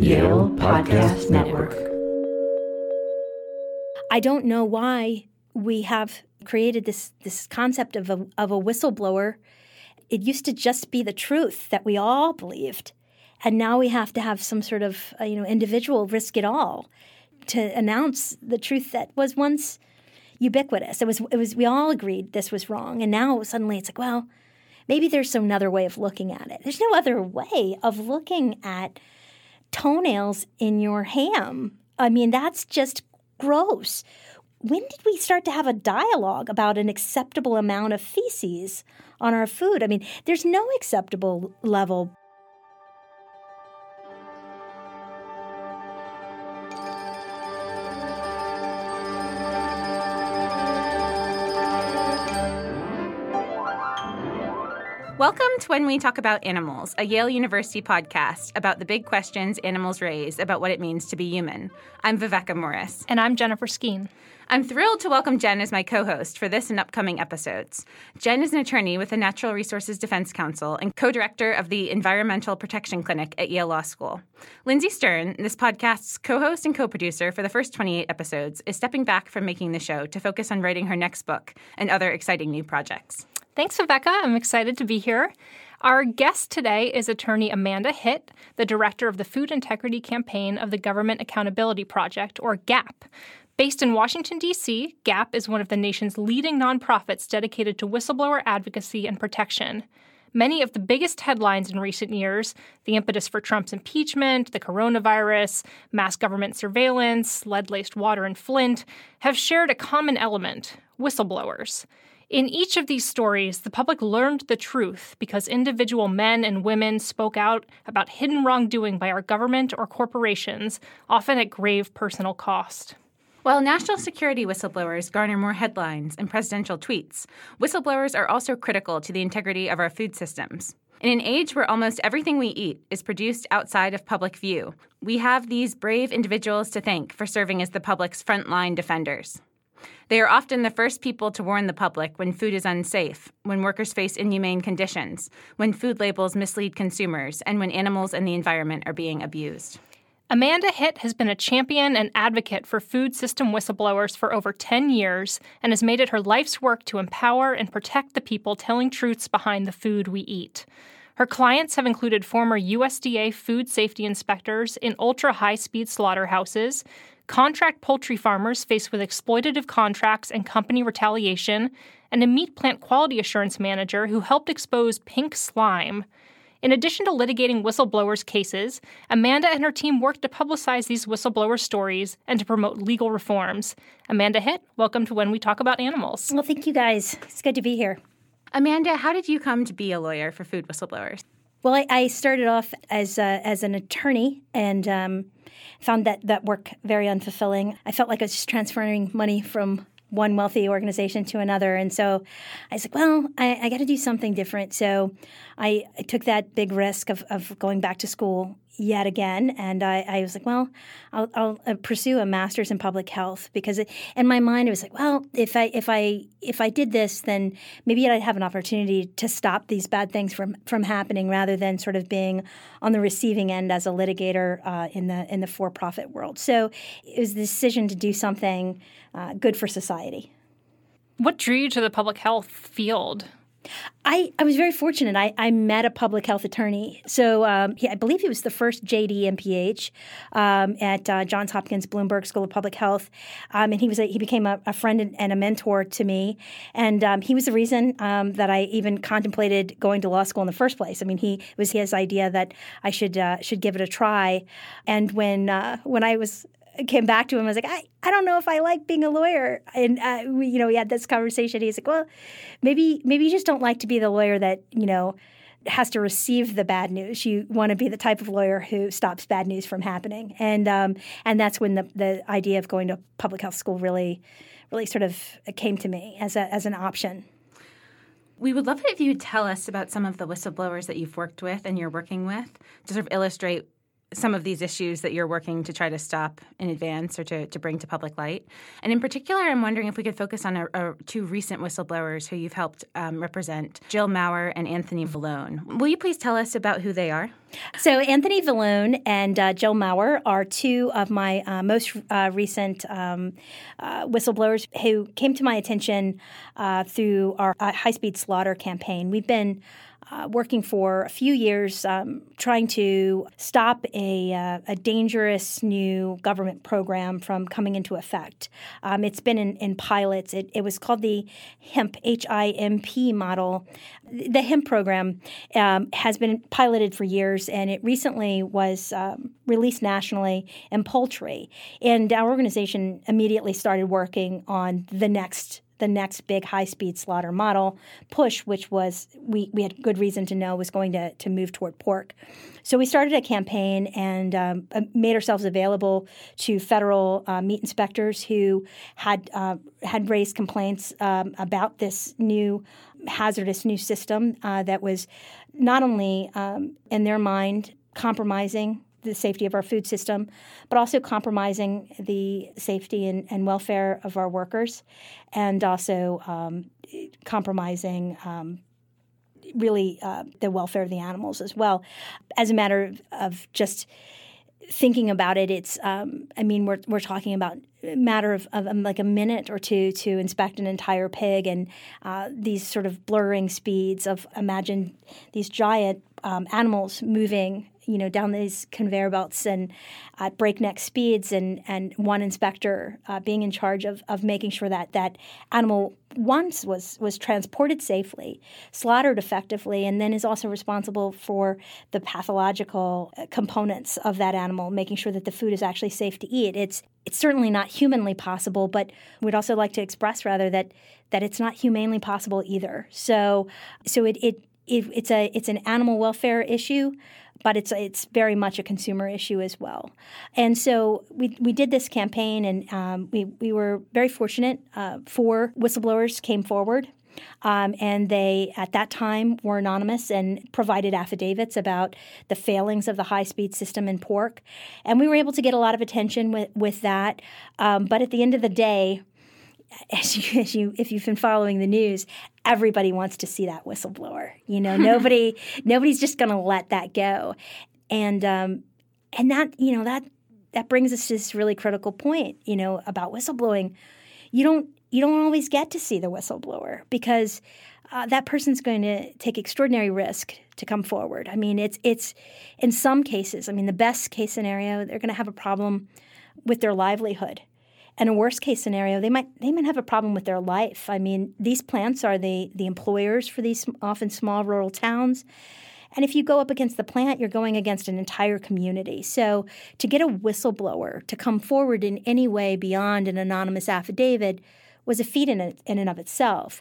Yale Podcast Network. I don't know why we have created this this concept of a of a whistleblower. It used to just be the truth that we all believed, and now we have to have some sort of uh, you know individual risk it all to announce the truth that was once ubiquitous. It was it was we all agreed this was wrong, and now suddenly it's like well. Maybe there's some other way of looking at it. There's no other way of looking at toenails in your ham. I mean, that's just gross. When did we start to have a dialogue about an acceptable amount of feces on our food? I mean, there's no acceptable level. Welcome to When We Talk About Animals, a Yale University podcast about the big questions animals raise about what it means to be human. I'm Viveca Morris. And I'm Jennifer Skene. I'm thrilled to welcome Jen as my co host for this and upcoming episodes. Jen is an attorney with the Natural Resources Defense Council and co director of the Environmental Protection Clinic at Yale Law School. Lindsay Stern, this podcast's co host and co producer for the first 28 episodes, is stepping back from making the show to focus on writing her next book and other exciting new projects. Thanks, Viveca. I'm excited to be here. Our guest today is attorney Amanda Hitt, the director of the Food Integrity Campaign of the Government Accountability Project, or GAP. Based in Washington, D.C., GAP is one of the nation's leading nonprofits dedicated to whistleblower advocacy and protection. Many of the biggest headlines in recent years, the impetus for Trump's impeachment, the coronavirus, mass government surveillance, lead laced water in Flint, have shared a common element whistleblowers. In each of these stories, the public learned the truth because individual men and women spoke out about hidden wrongdoing by our government or corporations, often at grave personal cost. While national security whistleblowers garner more headlines and presidential tweets, whistleblowers are also critical to the integrity of our food systems. In an age where almost everything we eat is produced outside of public view, we have these brave individuals to thank for serving as the public's frontline defenders. They are often the first people to warn the public when food is unsafe, when workers face inhumane conditions, when food labels mislead consumers, and when animals and the environment are being abused. Amanda Hitt has been a champion and advocate for food system whistleblowers for over 10 years and has made it her life's work to empower and protect the people telling truths behind the food we eat. Her clients have included former USDA food safety inspectors in ultra high speed slaughterhouses, contract poultry farmers faced with exploitative contracts and company retaliation, and a meat plant quality assurance manager who helped expose pink slime. In addition to litigating whistleblowers' cases, Amanda and her team worked to publicize these whistleblower stories and to promote legal reforms. Amanda Hitt, welcome to When We Talk About Animals. Well, thank you guys. It's good to be here. Amanda, how did you come to be a lawyer for food whistleblowers? Well, I, I started off as uh, as an attorney and um, found that that work very unfulfilling. I felt like I was just transferring money from one wealthy organization to another. And so I was like, well, I, I got to do something different. So I, I, took that big risk of, of going back to school yet again. And I, I was like, well, I'll, I'll, uh, pursue a master's in public health because it, in my mind it was like, well, if I if I if I did this, then maybe I'd have an opportunity to stop these bad things from from happening rather than sort of being on the receiving end as a litigator uh, in the in the for profit world. So it was the decision to do something uh, good for society. What drew you to the public health field? I, I was very fortunate. I, I met a public health attorney. So um, he, I believe he was the first JD MPH um, at uh, Johns Hopkins Bloomberg School of Public Health, um, and he was a, he became a, a, friend and, and, a mentor to me. And um, he was the reason um, that I even contemplated going to law school in the first place. I mean, he it was his idea that I should uh, should give it a try. And when uh, when I was came back to him. I was like, I, I don't know if I like being a lawyer. And uh, we, you know, we had this conversation. He's like, well, maybe maybe you just don't like to be the lawyer that you know has to receive the bad news. You want to be the type of lawyer who stops bad news from happening. And um, and that's when the the idea of going to public health school really really sort of came to me as a as an option. We would love it if you would tell us about some of the whistleblowers that you've worked with and you're working with to sort of illustrate some of these issues that you're working to try to stop in advance or to, to bring to public light. And in particular, I'm wondering if we could focus on a, a, two recent whistleblowers who you've helped um, represent, Jill Maurer and Anthony Vallone. Will you please tell us about who they are? So, Anthony Vallone and uh, Jill Maurer are two of my uh, most uh, recent um, uh, whistleblowers who came to my attention uh, through our uh, high speed slaughter campaign. We've been uh, working for a few years um, trying to stop a, uh, a, dangerous new government program from coming into effect. Um, it's been in, in pilots. It, it, was called the HIMP, H I M P model. The HIMP program um, has been piloted for years, and it recently was um, released nationally in poultry. And our organization immediately started working on the next the next big high speed slaughter model, Push, which was we, we had good reason to know was going to, to move toward pork. So we started a campaign and um, uh, made ourselves available to federal uh, meat inspectors who had uh, had raised complaints um, about this new hazardous new system uh, that was not only um, in their mind compromising the safety of our food system, but also compromising the safety and, and welfare of our workers, and also um, compromising um, really uh, the welfare of the animals as well. As a matter of, just thinking about it, it's um, I mean we're we're talking about a matter of, of um, like a minute or two to inspect an entire pig, and uh, these sort of blurring speeds of imagine these giant um, animals moving you know down these conveyor belts and at breakneck speeds and and one inspector uh, being in charge of, of making sure that that animal once was was transported safely slaughtered effectively and then is also responsible for the pathological uh, components of that animal making sure that the food is actually safe to eat. It's it's certainly not humanly possible but we'd also like to express rather that that it's not humanely possible either. So so it, it it, it's a it's an animal welfare issue, but it's it's very much a consumer issue as well. And so we, we did this campaign, and um, we we were very fortunate. Uh, four whistleblowers came forward. Um, and they, at that time, were anonymous and provided affidavits about the failings of the high speed system in pork. And we were able to get a lot of attention with, with that. Um, but at the end of the day, as you, as you if you've been following the news, everybody wants to see that whistleblower. You know, nobody nobody's just going to let that go, and um, and that you know that that brings us to this really critical point. You know about whistleblowing. You don't you don't always get to see the whistleblower because uh, that person's going to take extraordinary risk to come forward. I mean, it's it's in some cases. I mean, the best case scenario, they're going to have a problem with their livelihood and a worst case scenario, they might they might have a problem with their life. I mean, these plants are the the employers for these often small rural towns. And if you go up against the plant, you're going against an entire community. So to get a whistleblower to come forward in any way beyond an anonymous affidavit was a feat in, it, in and of itself.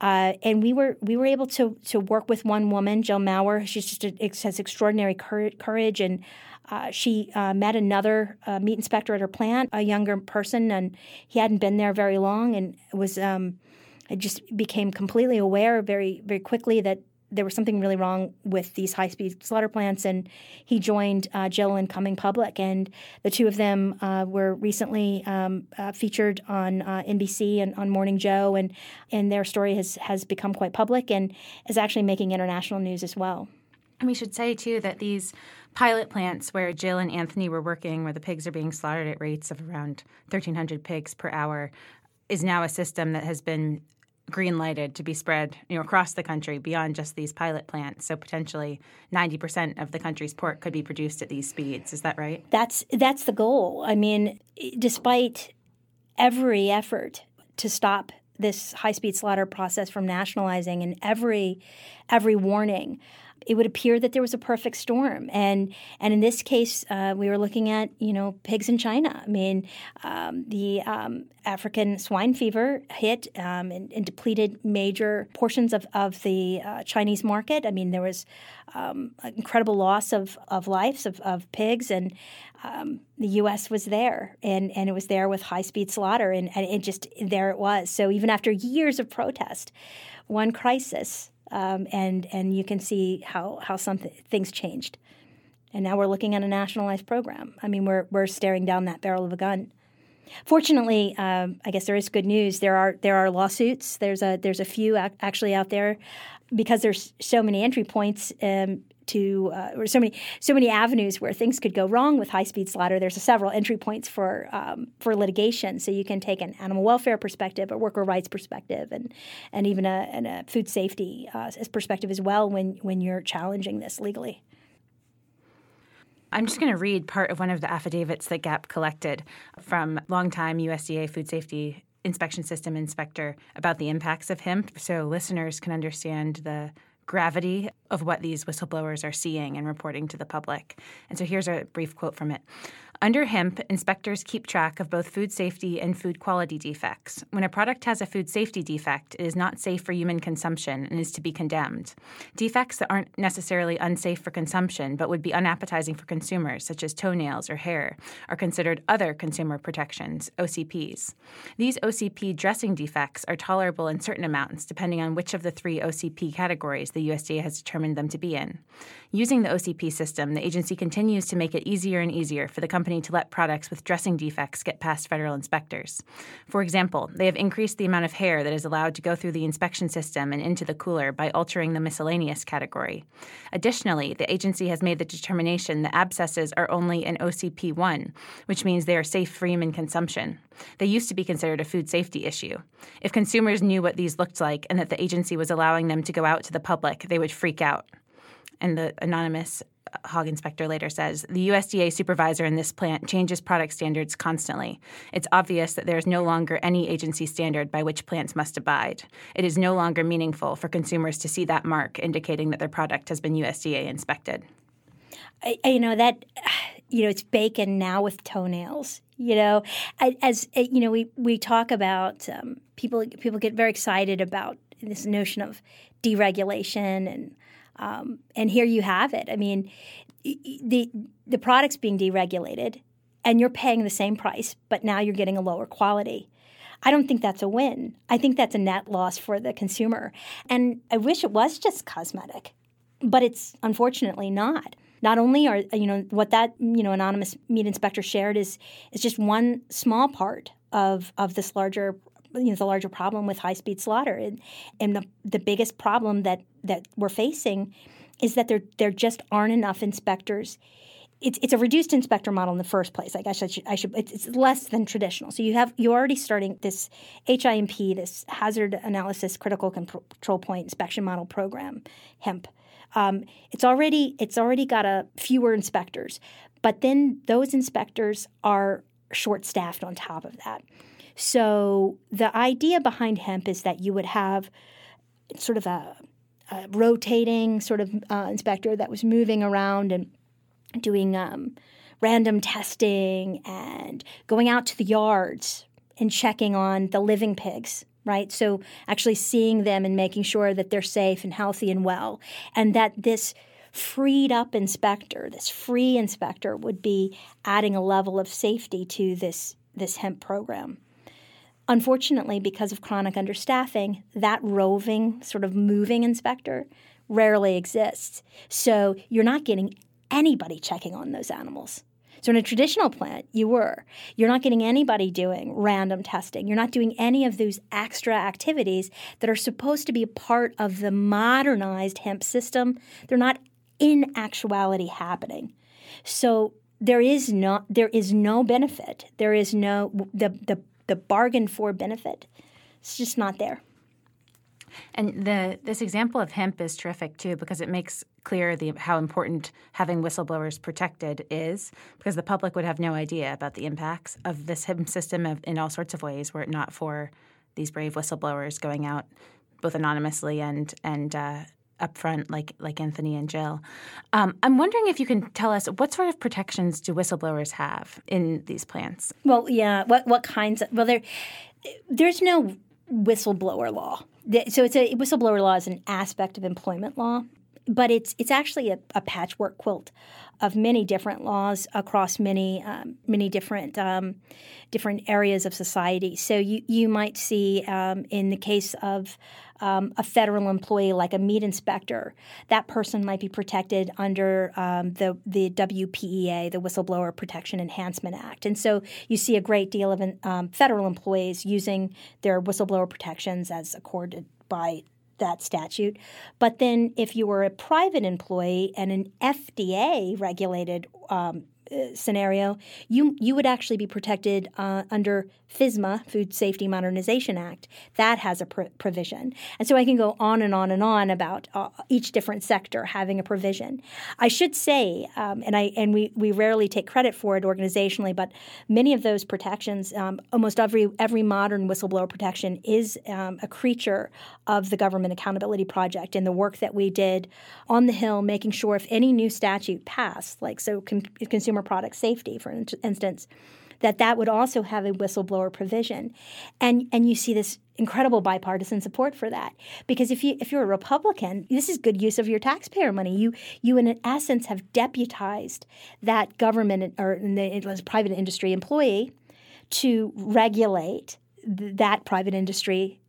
Uh, and we were we were able to to work with one woman, Jill Maurer. She's just a, has extraordinary courage, and uh, she uh, met another uh, meat inspector at her plant, a younger person, and he hadn't been there very long, and was um, just became completely aware very very quickly that there was something really wrong with these high speed slaughter plants, and he joined uh, Jill in coming public. And the two of them uh, were recently um, uh, featured on uh, NBC and on Morning Joe, and and their story has has become quite public and is actually making international news as well. And we should say too that these pilot plants where Jill and Anthony were working, where the pigs are being slaughtered at rates of around 1,300 pigs per hour, is now a system that has been green lighted to be spread you know across the country beyond just these pilot plants. So potentially 90% of the country's pork could be produced at these speeds. Is that right? That's that's the goal. I mean despite every effort to stop this high speed slaughter process from nationalizing and every every warning it would appear that there was a perfect storm. And and in this case, uh, we were looking at you know pigs in China. I mean, um, the um, African swine fever hit um, and, and, depleted major portions of of the uh, Chinese market. I mean, there was um, incredible loss of of lives of, of pigs and. Um, the U.S. was there, and, and it was there with high speed slaughter, and, and it just there it was. So even after years of protest, one crisis um, and and you can see how how some things changed. and now we're looking at a nationalized program. I mean, we're we're staring down that barrel of a gun. Fortunately, um, I guess there is good news. There are there are lawsuits. There's a there's a few ac- actually out there because there's so many entry points. Um, to uh, or so many so many avenues where things could go wrong with high speed slaughter. There's several entry points for um, for litigation, so you can take an animal welfare perspective, a worker rights perspective, and and even a, and a food safety uh, perspective as well when when you're challenging this legally. I'm just going to read part of one of the affidavits that GAP collected from longtime USDA food safety inspection system inspector about the impacts of HIMP so listeners can understand the gravity of what these whistleblowers are seeing and reporting to the public. And so here's a brief quote from it. Under HIMP, inspectors keep track of both food safety and food quality defects. When a product has a food safety defect, it is not safe for human consumption and is to be condemned. Defects that aren't necessarily unsafe for consumption but would be unappetizing for consumers, such as toenails or hair, are considered other consumer protections, OCPs. These OCP dressing defects are tolerable in certain amounts depending on which of the three OCP categories the USDA has determined them to be in. Using the OCP system, the agency continues to make it easier and easier for the company to let products with dressing defects get past federal inspectors. For example, they have increased the amount of hair that is allowed to go through the inspection system and into the cooler by altering the miscellaneous category. Additionally, the agency has made the determination that abscesses are only an OCP 1, which means they are safe for human consumption. They used to be considered a food safety issue. If consumers knew what these looked like and that the agency was allowing them to go out to the public, they would freak out. And the anonymous hog inspector later says the USDA supervisor in this plant changes product standards constantly. It's obvious that there is no longer any agency standard by which plants must abide. It is no longer meaningful for consumers to see that mark indicating that their product has been USDA inspected. I, you know that you know it's bacon now with toenails you know as you know we we talk about um, people people get very excited about this notion of deregulation and um, and here you have it. I mean, the the product's being deregulated, and you're paying the same price, but now you're getting a lower quality. I don't think that's a win. I think that's a net loss for the consumer. And I wish it was just cosmetic, but it's unfortunately not. Not only are you know what that you know anonymous meat inspector shared is is just one small part of of this larger you know, the larger problem with high speed slaughter. And, and the, the biggest problem that, that we're facing is that there, there just aren't enough inspectors. It's, it's a reduced inspector model in the first place. Guess I should, I should it's less than traditional. So you have you're already starting this HIMP, this hazard analysis critical control point inspection model program, HIMP. Um, it's already it's already got a fewer inspectors, but then those inspectors are short staffed on top of that. So the idea behind HIMP is that you would have sort of a, a rotating sort of uh, inspector that was moving around and doing um, random testing and going out to the yards and checking on the living pigs right? So actually seeing them and making sure that they're safe and healthy and well, and that this freed up inspector, this free inspector, would be adding a level of safety to this this HIMP program. Unfortunately, because of chronic understaffing, that roving, sort of moving inspector rarely exists. So you're not getting anybody checking on those animals. So in a traditional plant, you were. You're not getting anybody doing random testing. You're not doing any of those extra activities that are supposed to be a part of the modernized HIMP system. They're not in actuality happening. So there is no there is no benefit. There is no the the the bargain for benefit. It's just not there. And the this example of HIMP is terrific too because it makes clear the how important having whistleblowers protected is because the public would have no idea about the impacts of this HIMP system of, in all sorts of ways were it not for these brave whistleblowers going out both anonymously and and uh, up front, like like Anthony and Jill. Um, I'm wondering if you can tell us what sort of protections do whistleblowers have in these plants? Well, yeah, what what kinds? Of, well, there there's no whistleblower law. So it's a whistleblower law is an aspect of employment law, but it's it's actually a, a patchwork quilt of many different laws across many um, many different um, different areas of society. So you you might see um, in the case of um, a federal employee like a meat inspector, that person might be protected under um, the the WPEA, the Whistleblower Protection Enhancement Act. And so you see a great deal of um, federal employees using their whistleblower protections as accorded by that statute. But then if you were a private employee and an FDA regulated um, scenario, you you would actually be protected uh, under FSMA, Food Safety Modernization Act. That has a pr- provision, and so I can go on and on and on about uh, each different sector having a provision. I should say, um, and I and we we rarely take credit for it organizationally, but many of those protections, um, almost every every modern whistleblower protection is um, a creature of the Government Accountability Project and the work that we did on the Hill, making sure if any new statute passed, like so consumer consumer product safety, for instance, that that would also have a whistleblower provision, and and you see this incredible bipartisan support for that because if you if you're a Republican, this is good use of your taxpayer money. You you in essence have deputized that government or it was private industry employee to regulate th- that private industry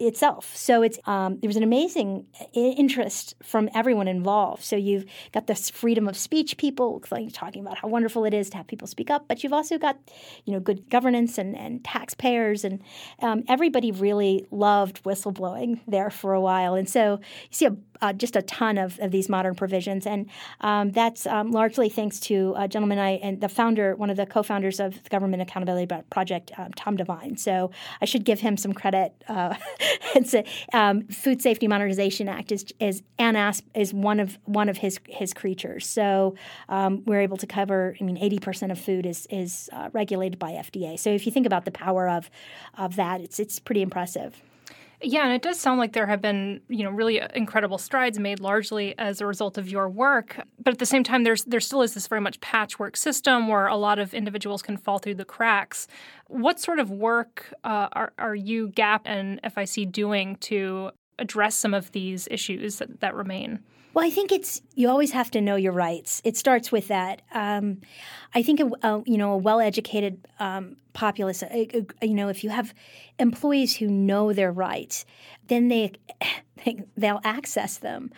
itself. So it's um, there was an amazing interest from everyone involved. So you've got this freedom of speech people like talking about how wonderful it is to have people speak up, but you've also got you know good governance and, and taxpayers and um, everybody really loved whistleblowing there for a while. And so you see a uh, just a ton of, of these modern provisions, and um, that's um, largely thanks to a gentleman I and the founder, one of the co-founders of the Government Accountability Project, um, Tom Devine. So I should give him some credit. Uh, it's a um, Food Safety Modernization Act is is ANASP is one of one of his his creatures. So um, we're able to cover. I mean, eighty percent of food is is uh, regulated by FDA. So if you think about the power of of that, it's it's pretty impressive. Yeah, and it does sound like there have been, you know, really incredible strides made largely as a result of your work. But at the same time, there's there still is this very much patchwork system where a lot of individuals can fall through the cracks. What sort of work uh, are, are you, GAP, and FIC doing to address some of these issues that, that remain? Well, I think it's you always have to know your rights. It starts with that. Um, I think a, a, you know a well-educated um, populace. A, you know, if you have employees who know their rights, then they, they they'll access them,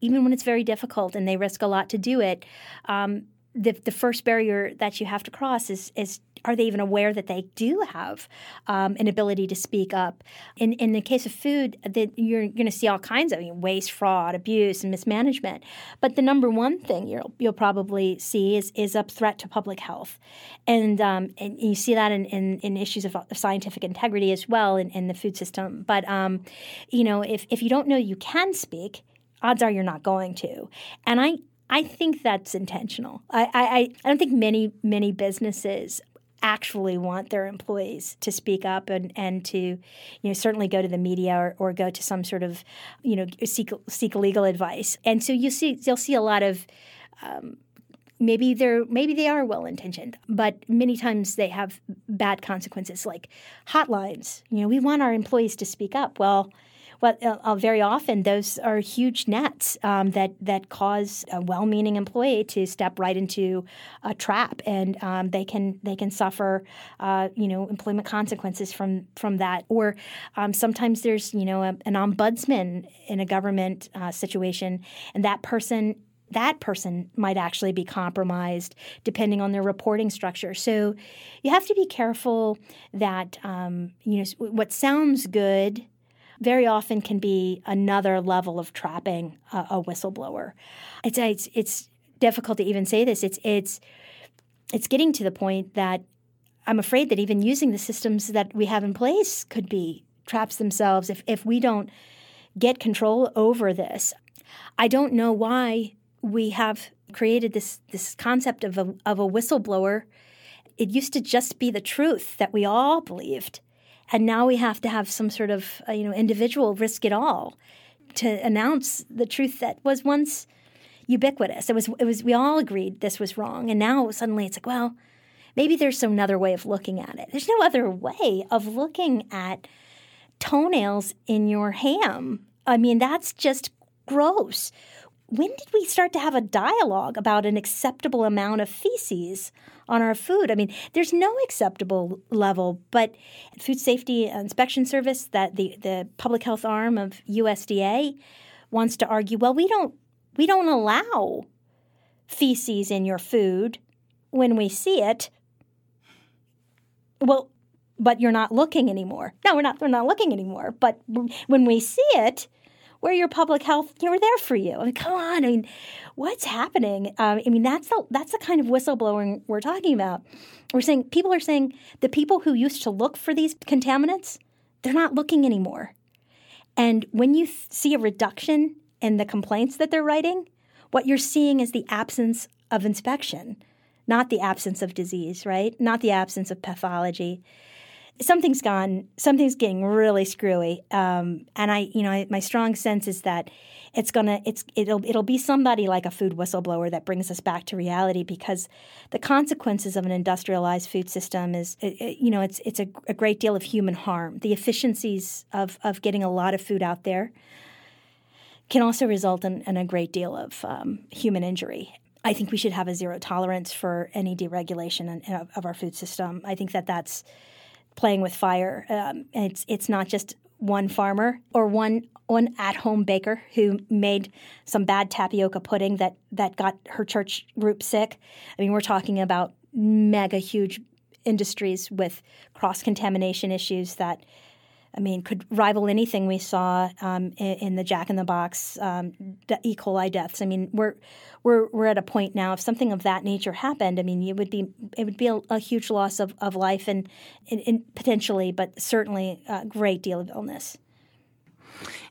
even when it's very difficult and they risk a lot to do it. Um, the, the first barrier that you have to cross is, is are they even aware that they do have um, an ability to speak up? In, in the case of food, that you're going to see all kinds of waste, fraud, abuse, and mismanagement. But the number one thing you'll, you'll probably see is, is a threat to public health. And, um, and you see that in, in, in issues of, of, scientific integrity as well in, in the food system. But, um, you know, if, if you don't know you can speak, odds are you're not going to. And I, I think that's intentional. I, I, I don't think many many businesses actually want their employees to speak up and, and to you know certainly go to the media or, or go to some sort of you know seek seek legal advice. And so you see you'll see a lot of um, maybe they're maybe they are well intentioned but many times they have bad consequences like hotlines. You know we want our employees to speak up. Well well, uh, uh, very often those are huge nets um, that that cause a well-meaning employee to step right into a trap, and um, they can they can suffer, uh, you know, employment consequences from from that. Or um, sometimes there's you know a, an ombudsman in a government uh, situation, and that person that person might actually be compromised depending on their reporting structure. So you have to be careful that um, you know what sounds good very often can be another level of trapping a, a whistleblower. It's, it's it's difficult to even say this. It's it's it's getting to the point that I'm afraid that even using the systems that we have in place could be traps themselves if, if we don't get control over this. I don't know why we have created this this concept of a, of a whistleblower. It used to just be the truth that we all believed and now we have to have some sort of uh, you know individual risk it all to announce the truth that was once ubiquitous. It was it was we all agreed this was wrong, and now suddenly it's like well maybe there's some another way of looking at it. There's no other way of looking at toenails in your ham. I mean that's just gross. When did we start to have a dialogue about an acceptable amount of feces on our food? I mean, there's no acceptable level, but Food Safety Inspection Service, that the, the public health arm of USDA, wants to argue, well, we don't we don't allow feces in your food when we see it. Well, but you're not looking anymore. No, we're not. We're not looking anymore. But when we see it, we're your public health. You know, we're there for you. I mean, come on. I mean, what's happening? Um, I mean, that's the that's the kind of whistleblowing we're talking about. We're saying people are saying the people who used to look for these contaminants, they're not looking anymore. And when you th- see a reduction in the complaints that they're writing, what you're seeing is the absence of inspection, not the absence of disease, right? Not the absence of pathology something's gone, something's getting really screwy. Um, and I, you know, my strong sense is that it's gonna, it's it'll it'll be somebody like a food whistleblower that brings us back to reality because the consequences of an industrialized food system is, it, it, you know, it's it's a, a great deal of human harm. The efficiencies of of getting a lot of food out there can also result in, in a great deal of um, human injury. I think we should have a zero tolerance for any deregulation in, in, of our food system. I think that that's playing with fire. Um, it's it's not just one farmer or one one at home baker who made some bad tapioca pudding that that got her church group sick. I mean, we're talking about mega huge industries with cross contamination issues that I mean, could rival anything we saw um, in, in, the Jack in the Box um, E. coli deaths. I mean, we're we're we're at a point now. If something of that nature happened, I mean, it would be it would be a, a huge loss of, of life and, and, and, potentially, but certainly a great deal of illness.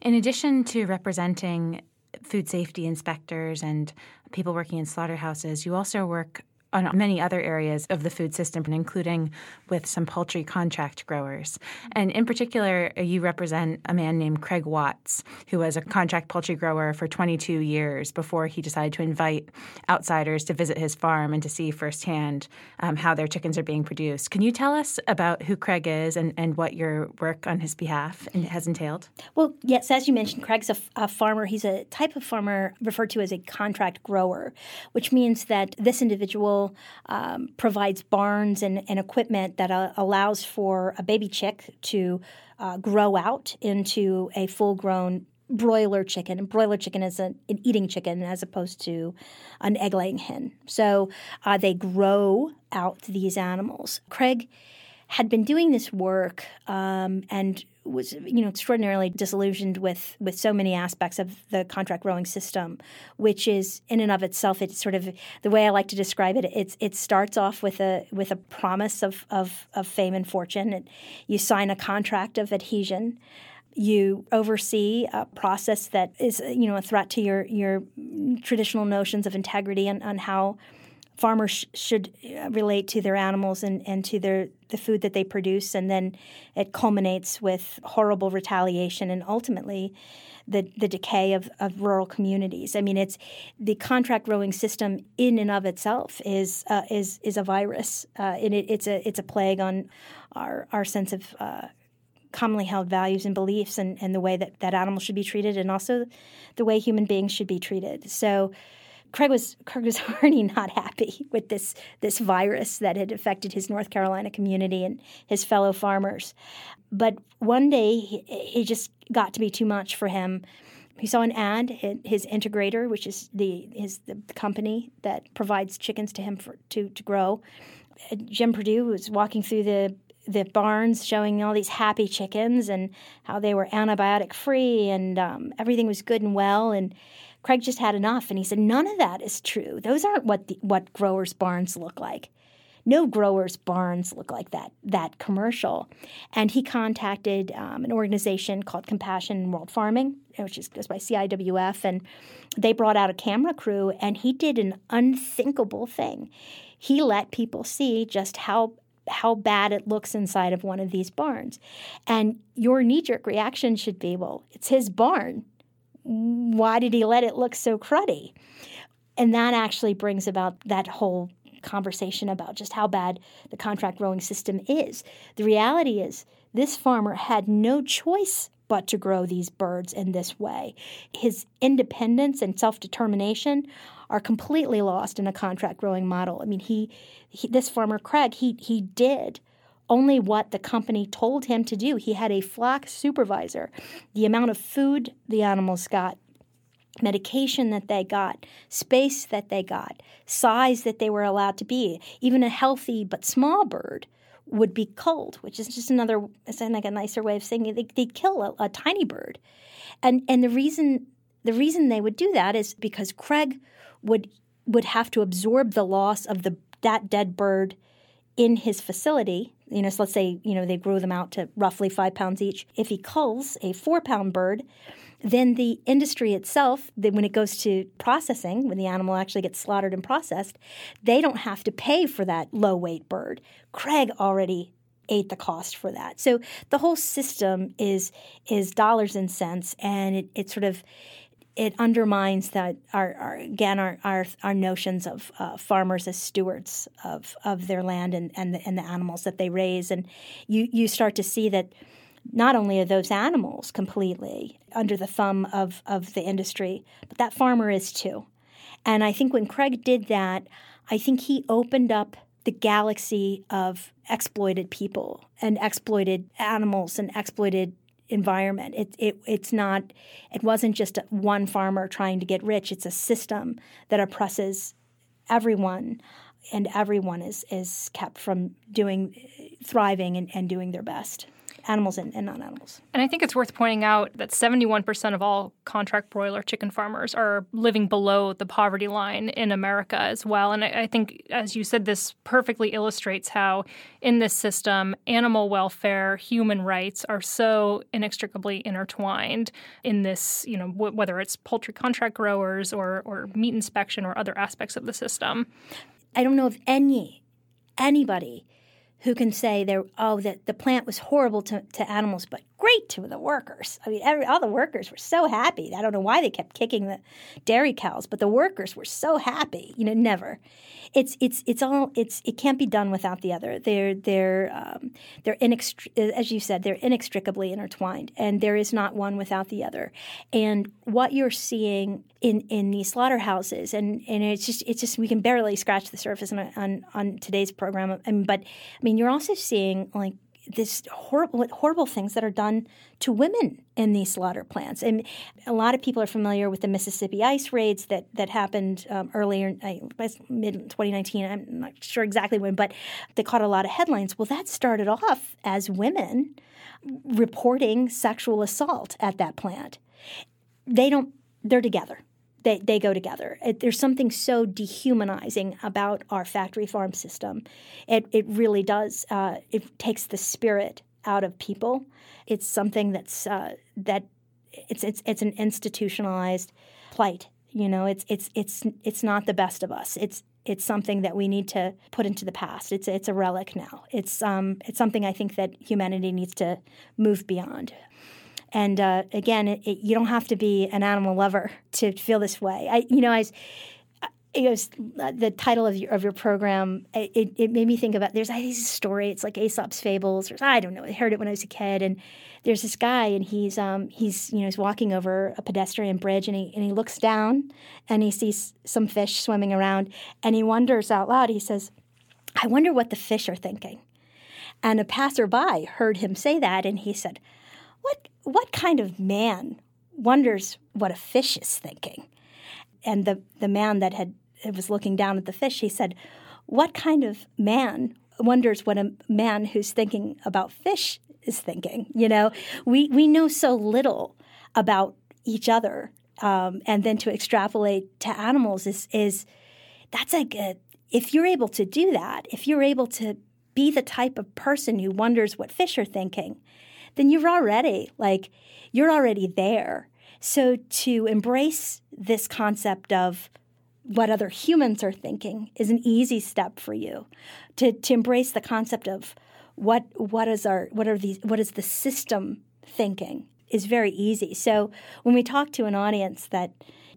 In addition to representing food safety inspectors and people working in slaughterhouses, you also work on many other areas of the food system, including with some poultry contract growers. And in particular, you represent a man named Craig Watts, who was a contract poultry grower for 22 years before he decided to invite outsiders to visit his farm and to see firsthand um, how their chickens are being produced. Can you tell us about who Craig is and, and what your work on his behalf has entailed? Well, yes, as you mentioned, Craig's a, a farmer. He's a type of farmer referred to as a contract grower, which means that this individual um, provides barns and, and equipment that uh, allows for a baby chick to uh, grow out into a full grown broiler chicken. And broiler chicken is a, an eating chicken as opposed to an egg laying hen. So uh, they grow out these animals. Craig had been doing this work um, and was you know extraordinarily disillusioned with with so many aspects of the contract growing system, which is in and of itself it's sort of the way I like to describe it. It's it starts off with a with a promise of of, of fame and fortune. It, you sign a contract of adhesion you oversee a process that is you know a threat to your your traditional notions of integrity and on how farmers sh- should uh, relate to their animals and, and to their the food that they produce, and then it culminates with horrible retaliation and ultimately the, the decay of, of rural communities. I mean, it's the contract growing system in and of itself is uh, is is a virus, uh, and it, it's a it's a plague on our our sense of uh, commonly held values and beliefs and, and the way that, that animals should be treated and also the way human beings should be treated. So Craig was Craig was already not happy with this this virus that had affected his North Carolina community and his fellow farmers. But one day he, he just got to be too much for him. He saw an ad. His integrator, which is the his the company that provides chickens to him for, to to grow, Jim Perdue was walking through the the barns showing all these happy chickens and how they were antibiotic free and um, everything was good and well and Craig just had enough, and he said, "None of that is true. Those aren't what the, what growers' barns look like. No growers' barns look like that that commercial." And he contacted um, an organization called Compassion World Farming, which is, goes by CIWF, and they brought out a camera crew, and he did an unthinkable thing. He let people see just how how bad it looks inside of one of these barns. And your knee jerk reaction should be, well, it's his barn why did he let it look so cruddy? And that actually brings about that whole conversation about just how bad the contract growing system is. The reality is, this farmer had no choice but to grow these birds in this way. His independence and self determination are completely lost in a contract growing model. I mean, he, he, this farmer Craig, he he did only what the company told him to do. He had a flock supervisor. The amount of food the animals got, medication that they got, space that they got, size that they were allowed to be, even a healthy but small bird would be culled, which is just another, it's like a nicer way of saying it. They, would kill a, a tiny bird, and and the reason the reason they would do that is because Craig would would have to absorb the loss of the that dead bird in his facility. You know, so let's say you know they grow them out to roughly five pounds each. If he culls a four pound bird, then the industry itself, when it goes to processing, when the animal actually gets slaughtered and processed, they don't have to pay for that low weight bird. Craig already ate the cost for that. So the whole system is is dollars and cents, and it, it sort of it undermines that our, our again our, our, our notions of uh, farmers as stewards of, of their land and, and the, and the animals that they raise, and you you start to see that not only are those animals completely under the thumb of, of the industry, but that farmer is too. And I think when Craig did that, I think he opened up the galaxy of exploited people and exploited animals and exploited environment. It, it, it's not, it wasn't just one farmer trying to get rich. It's a system that oppresses everyone and everyone is, is kept from doing, thriving and, and doing their best animals and, and non animals. And I think it's worth pointing out that 71% of all contract broiler chicken farmers are living below the poverty line in America as well. And I, I think, as you said, this perfectly illustrates how, in this system, animal welfare, human rights are so inextricably intertwined in this, you know, w- whether it's poultry contract growers or, or meat inspection or other aspects of the system. I don't know of any anybody who can say they're oh that the plant was horrible to, to animals but great to the workers. I mean every, all the workers were so happy. I don't know why they kept kicking the dairy cows but the workers were so happy. You know never. It's it's it's all it's it can't be done without the other. They're they're um, they're inextri- as you said they're inextricably intertwined and there is not one without the other. And what you're seeing in in these slaughterhouses and and it's just it's just we can barely scratch the surface on on, on today's program I mean, but i mean you're also seeing like this horrible horrible things that are done to women in these slaughter plants. And a lot of people are familiar with the Mississippi ice raids that that happened um, earlier, mid 2019. I'm not sure exactly when, but they caught a lot of headlines. Well, that started off as women reporting sexual assault at that plant. They don't. They're together they, they go together. It, there's something so dehumanizing about our factory farm system. It, it really does. Uh, it takes the spirit out of people. It's something that's uh, that it's it's it's an institutionalized plight. You know, it's it's it's it's not the best of us. It's it's something that we need to put into the past. It's it's a relic now. It's um it's something I think that humanity needs to move beyond. And uh, again, it, it, you don't have to be an animal lover to feel this way. I, you know, I was, it was uh, the title of your of your program. It, it made me think about there's a story. It's like Aesop's fables, or I don't know. I heard it when I was a kid, and there's this guy, and he's um he's you know he's walking over a pedestrian bridge, and he and he looks down, and he sees some fish swimming around, and he wonders out loud. He says, "I wonder what the fish are thinking." And a passerby heard him say that, and he said, "What what kind of man wonders what a fish is thinking? And the, the man that had was looking down at the fish, he said, What kind of man wonders what a man who's thinking about fish is thinking? You know, we, we know so little about each other. Um, and then to extrapolate to animals is, is that's a, if you're able to do that, if you're able to be the type of person who wonders what fish are thinking, then you're already like, you're already there. So to embrace this concept of what other humans are thinking is an easy step for you. To, to embrace the concept of what what is our what are these what is the system thinking is very easy. So when we talk to an audience that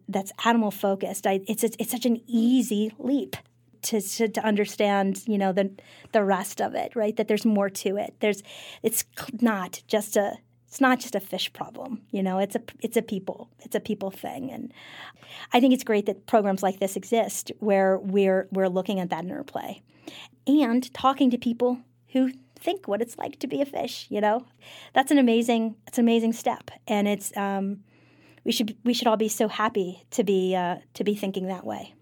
that's animal focused, I, it's, it's it's such an easy leap to, to, to understand you know the the rest of it right that there's more to it there's it's not just a it's not just a fish problem. You know, it's a it's a people it's a people thing, and I think it's great that programs like this exist where we're we're looking at that interplay and talking to people who think what it's like to be a fish. You know, that's an amazing it's an amazing step, and it's um, we should we should all be so happy to be uh, to be thinking that way.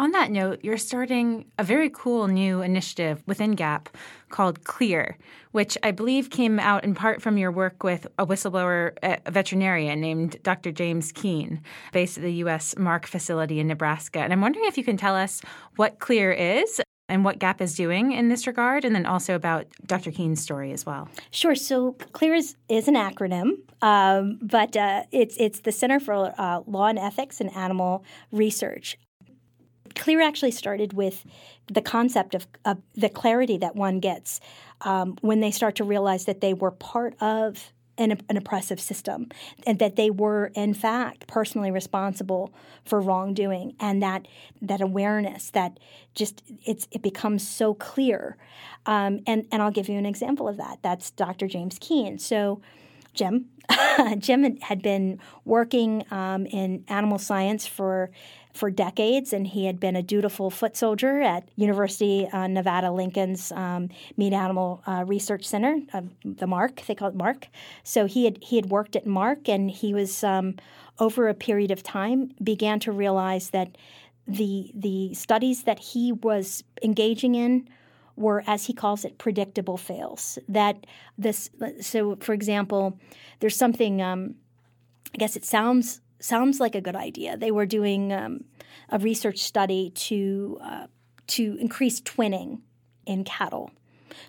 On that note, you're starting a very cool new initiative within GAP called Clear, which I believe came out in part from your work with a whistleblower a veterinarian named Dr. James Keen, based at the U.S. MARC facility in Nebraska. And I'm wondering if you can tell us what Clear is and what GAP is doing in this regard, and then also about Dr. Keen's story as well. Sure. So CLEAR is, is an acronym, um, but uh, it's it's the Center for uh, Law and Ethics in Animal Research. Clear actually started with the concept of, of the clarity that one gets um, when they start to realize that they were part of an, an, oppressive system and that they were in fact personally responsible for wrongdoing and that that awareness that just it's it becomes so clear um, and and I'll give you an example of that that's Dr. James Keen so Jim Jim had been working um, in animal science for for decades, and he had been a dutiful foot soldier at University uh, Nevada Lincoln's um, Meat Animal uh, Research Center, uh, the MARC. They call it MARC. So he had he had worked at MARC, and he was um, over a period of time began to realize that the the studies that he was engaging in were, as he calls it, predictable fails. That this, so for example, there's something. Um, I guess it sounds sounds like a good idea. They were doing um, a research study to uh, to increase twinning in cattle,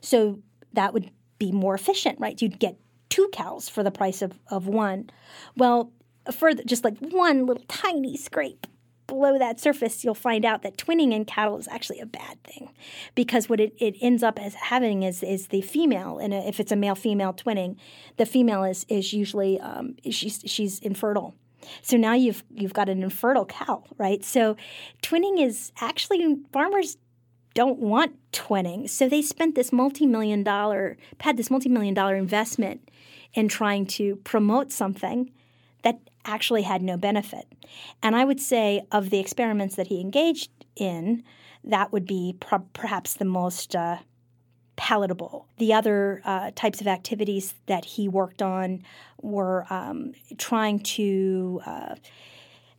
so that would be more efficient, right? You'd get two cows for the price of, of one. Well, for just like one little tiny scrape below that surface, you'll find out that twinning in cattle is actually a bad thing because what it, it ends up as having is, is the female, and if it's a male female twinning, the female is, is usually um, she's, she's infertile. So now you've you've got an infertile cow, right? So twinning is actually farmers don't want twinning. So they spent this multi-million dollar had this multi-million dollar investment in trying to promote something that actually had no benefit. And I would say of the experiments that he engaged in, that would be perhaps the most uh, palatable. The other uh, types of activities that he worked on were um, trying to uh,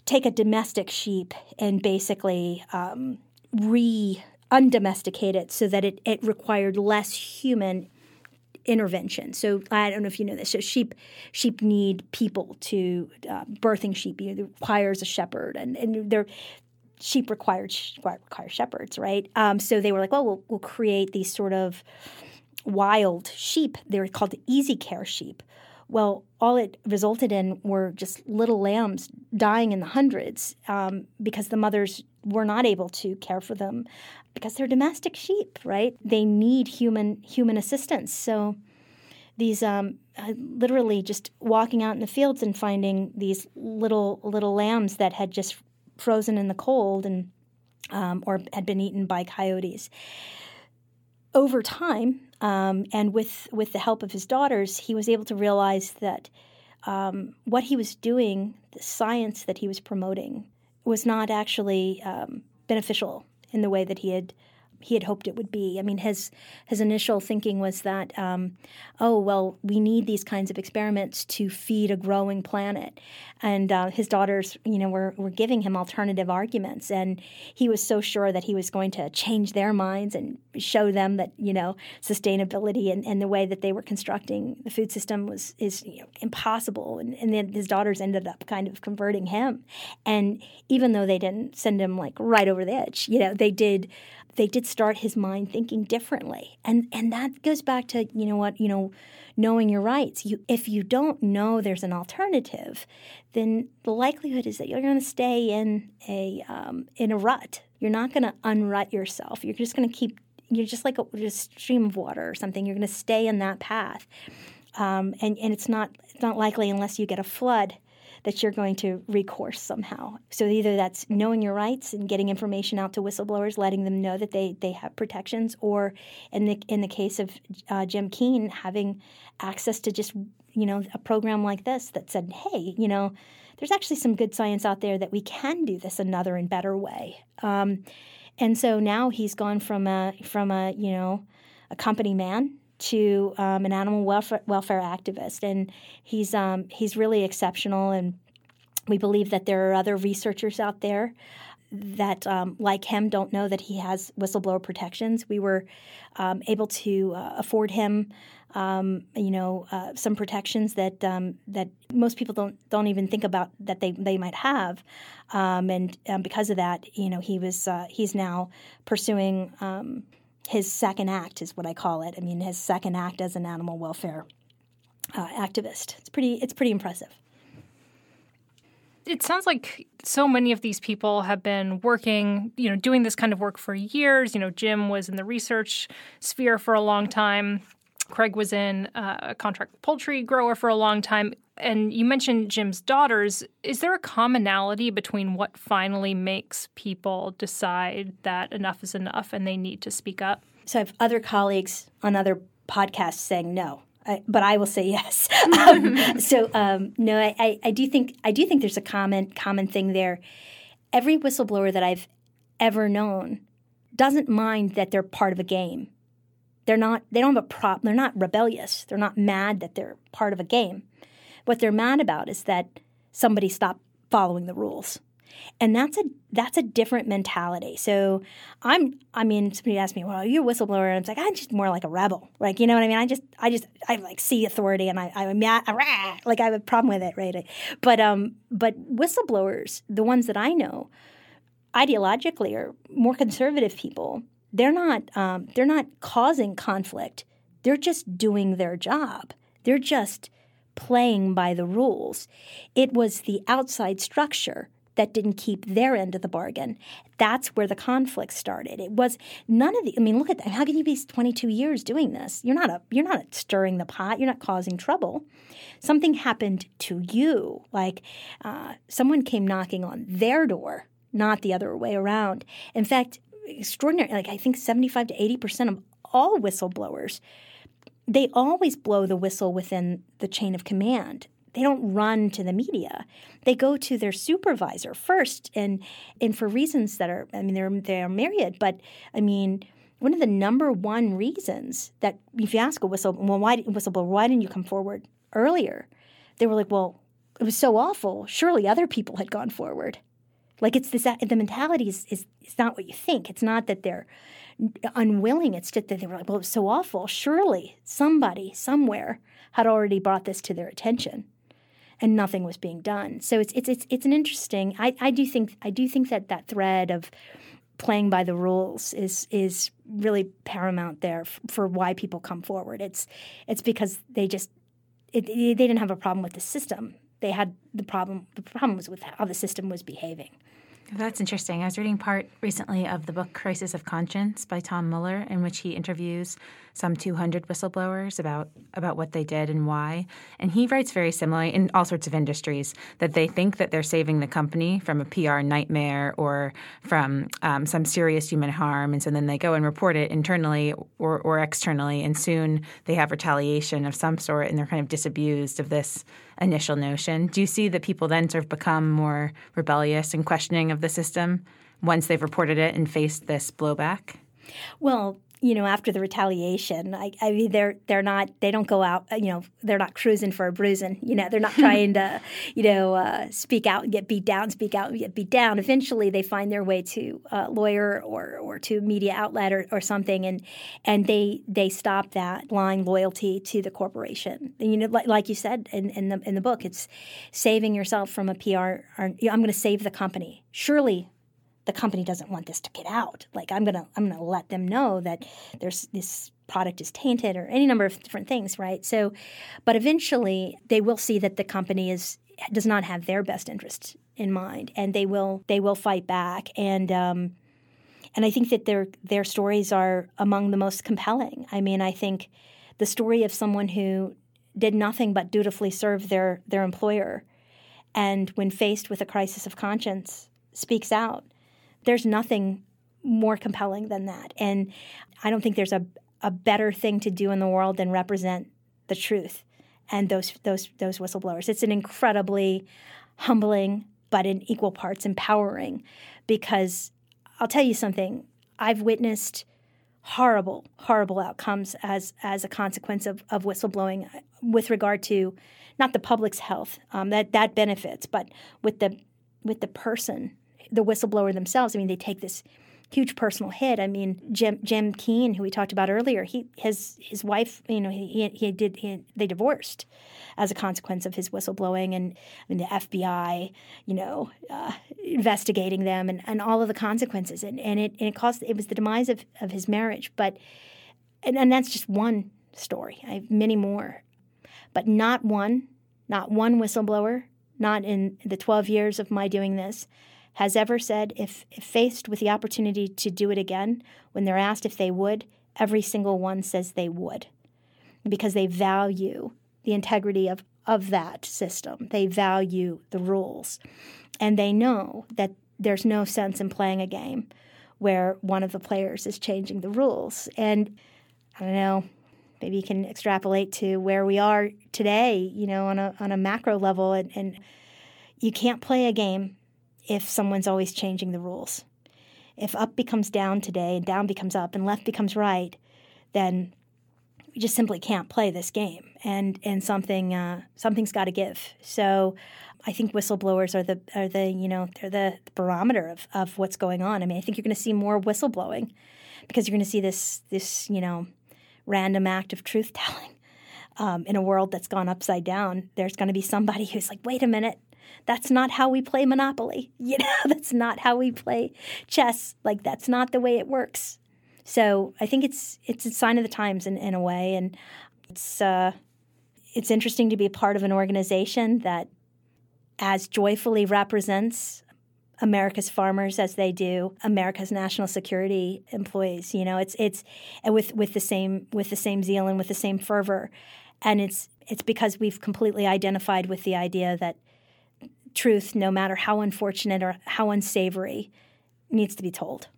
take a domestic sheep and basically um, re undomesticate it so that it, it required less human intervention. So I don't know if you know this. So sheep sheep need people to uh, birthing sheep you know, requires a shepherd, and and they're sheep required require shepherds, right? Um, so they were like, well, well, we'll create these sort of wild sheep. They were called easy care sheep. Well, all it resulted in were just little lambs dying in the hundreds um, because the mothers were not able to care for them because they're domestic sheep, right? They need human human assistance. So these um, uh, literally just walking out in the fields and finding these little little lambs that had just frozen in the cold and um, or had been eaten by coyotes. Over time, um, and with with the help of his daughters, he was able to realize that um, what he was doing, the science that he was promoting, was not actually um, beneficial in the way that he had he had hoped it would be. I mean, his his initial thinking was that, um, oh well, we need these kinds of experiments to feed a growing planet, and uh, his daughters, you know, were were giving him alternative arguments, and he was so sure that he was going to change their minds and show them that you know sustainability and, and the way that they were constructing the food system was is you know, impossible, and, and then his daughters ended up kind of converting him, and even though they didn't send him like right over the edge, you know, they did they did start his mind thinking differently. And and that goes back to, you know what, you know, knowing your rights. You if you don't know there's an alternative, then the likelihood is that you're going to stay in a um, in a rut. You're not going to unrut yourself. You're just going to keep you're just like a, stream of water or something. You're going to stay in that path. Um, and, and it's not it's not likely unless you get a flood that you're going to recourse somehow. So either that's knowing your rights and getting information out to whistleblowers, letting them know that they, they have protections, or in the in the case of uh, Jim Keen, having access to just you know a program like this that said, hey, you know, there's actually some good science out there that we can do this another and better way. Um, and so now he's gone from a from a you know a company man to um, an animal welfare, welfare activist, and he's um, he's really exceptional. And we believe that there are other researchers out there that, um, like him, don't know that he has whistleblower protections. We were um, able to uh, afford him. Um, you know, uh, some protections that um, that most people don't don't even think about that they, they might have, um, and um, because of that, you know, he was uh, he's now pursuing um, his second act is what I call it. I mean, his second act as an animal welfare uh, activist. It's pretty it's pretty impressive. It sounds like so many of these people have been working, you know, doing this kind of work for years. You know, Jim was in the research sphere for a long time. Craig was in uh, a contract poultry grower for a long time. And you mentioned Jim's daughters. Is there a commonality between what finally makes people decide that enough is enough and they need to speak up? So I have other colleagues on other podcasts saying no. I, but I will say yes. um, so um, no, I, I, I do think I do think there's a common common thing there. Every whistleblower that I've ever known doesn't mind that they're part of a game. They're not. They don't have a prop. They're not rebellious. They're not mad that they're part of a game. What they're mad about is that somebody stopped following the rules. And that's a that's a different mentality. So I'm I mean, somebody asked me, Well, you're you a whistleblower? And I'm like, I'm just more like a rebel. Like, you know what I mean? I just I just I like see authority and I I'm mad like I have a problem with it, right? But um but whistleblowers, the ones that I know, ideologically are more conservative people. They're not um, they're not causing conflict. They're just doing their job. They're just playing by the rules. It was the outside structure that didn't keep their end of the bargain. That's where the conflict started. It was none of the. I mean, look at that. How can you be 22 years doing this? You're not a. You're not stirring the pot. You're not causing trouble. Something happened to you. Like uh, someone came knocking on their door, not the other way around. In fact, extraordinary. Like I think 75 to 80 percent of all whistleblowers they always blow the whistle within the chain of command. They don't run to the media. They go to their supervisor first, and and for reasons that are, I mean, they're they are myriad. But I mean, one of the number one reasons that if you ask a whistle, well, why whistleblower, why didn't you come forward earlier? They were like, well, it was so awful. Surely other people had gone forward. Like it's this, the mentality is, is it's not what you think. It's not that they're unwilling. It's just that they were like, well, it was so awful. Surely somebody somewhere had already brought this to their attention, and nothing was being done. So it's it's it's it's an interesting. I, I do think I do think that that thread of playing by the rules is is really paramount there f- for why people come forward. It's it's because they just it, it, they didn't have a problem with the system. They had the problem. The problem was with how the system was behaving. That's interesting. I was reading part recently of the book Crisis of Conscience by Tom Mueller, in which he interviews some 200 whistleblowers about, about what they did and why. And he writes very similarly in all sorts of industries that they think that they're saving the company from a PR nightmare or from um, some serious human harm. And so then they go and report it internally or, or externally, and soon they have retaliation of some sort and they're kind of disabused of this initial notion. Do you see that people then sort of become more rebellious and questioning of the system once they've reported it and faced this blowback? Well, you know, after the retaliation, I, I mean, they're they're not they don't go out, you know, they're not cruising for a bruising. You know, they're not trying to, you know, uh, speak out and get beat down, speak out and get beat down. Eventually, they find their way to a lawyer or or to media outlet or, or something, and and they they stop that blind loyalty to the corporation. And, you know, like, like you said in, in the in the book, it's saving yourself from a PR. Or, I'm going to save the company. Surely the company doesn't want this to get out. Like I'm gonna I'm gonna let them know that there's this product is tainted or any number of different things, right? So, but eventually they will see that the company is does not have their best interest in mind, and they will they will fight back. And um, and I think that their their stories are among the most compelling. I mean, I think the story of someone who did nothing but dutifully serve their their employer and when faced with a crisis of conscience, speaks out. There's nothing more compelling than that. And I don't think there's a, a better thing to do in the world than represent the truth and those those those whistleblowers. It's an incredibly humbling but in equal parts empowering because I'll tell you something. I've witnessed horrible, horrible outcomes as as a consequence of, of whistleblowing with regard to not the public's health um, that that benefits, but with the with the person, the whistleblower themselves. I mean, they take this huge personal hit. I mean, Jim Jim Keen, who we talked about earlier, he his his wife, you know, he he did he, they divorced as a consequence of his whistleblowing, and I mean the FBI, you know, uh, investigating them and, and all of the consequences, and, and it and it caused it was the demise of, of his marriage, but and, and that's just one story. I have many more, but not one, not one whistleblower, not in the 12 years of my doing this has ever said if, if, faced with the opportunity to do it again, when they're asked if they would, every single one says they would because they value the integrity of, of that system. They value the rules. And they know that there's no sense in playing a game where one of the players is changing the rules. And I don't know, maybe you can extrapolate to where we are today, you know, on a, on a macro level. And, and you can't play a game if someone's always changing the rules. If up becomes down today and down becomes up and left becomes right, then we just simply can't play this game, and and something uh, something's got to give. So, I think whistleblowers are the are the you know they're the barometer of, of what's going on. I mean, I think you're going to see more whistleblowing because you're going to see this this you know random act of truth telling um, in a world that's gone upside down. There's going to be somebody who's like, wait a minute, that's not how we play Monopoly. You know, that's not how we play chess. Like that's not the way it works. So I think it's it's a sign of the times in, in a way, and it's uh, it's interesting to be a part of an organization that as joyfully represents America's farmers as they do America's national security employees. You know, it's it's with with the same with the same zeal and with the same fervor, and it's it's because we've completely identified with the idea that truth, no matter how unfortunate or how unsavory, needs to be told.